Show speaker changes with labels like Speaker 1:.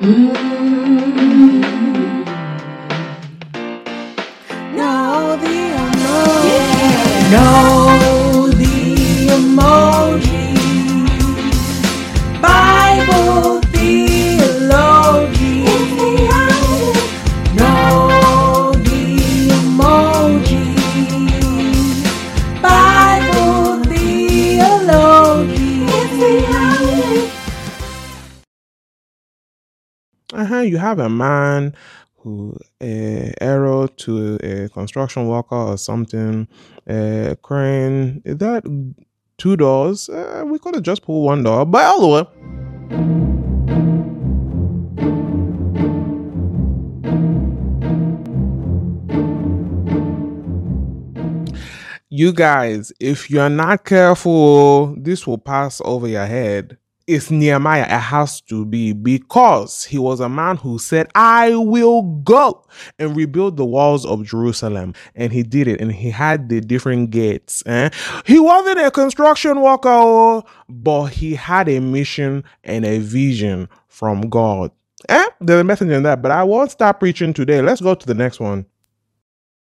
Speaker 1: Mm-hmm. Know the emoji.
Speaker 2: Uh-huh, you have a man who uh, arrow to a construction worker or something, uh, crane. Is that two doors? Uh, we could have just pulled one door, but all the way. You guys, if you're not careful, this will pass over your head. It's Nehemiah. It has to be because he was a man who said, I will go and rebuild the walls of Jerusalem. And he did it. And he had the different gates. eh? He wasn't a construction worker, but he had a mission and a vision from God. Eh? There's a message in that, but I won't stop preaching today. Let's go to the next one.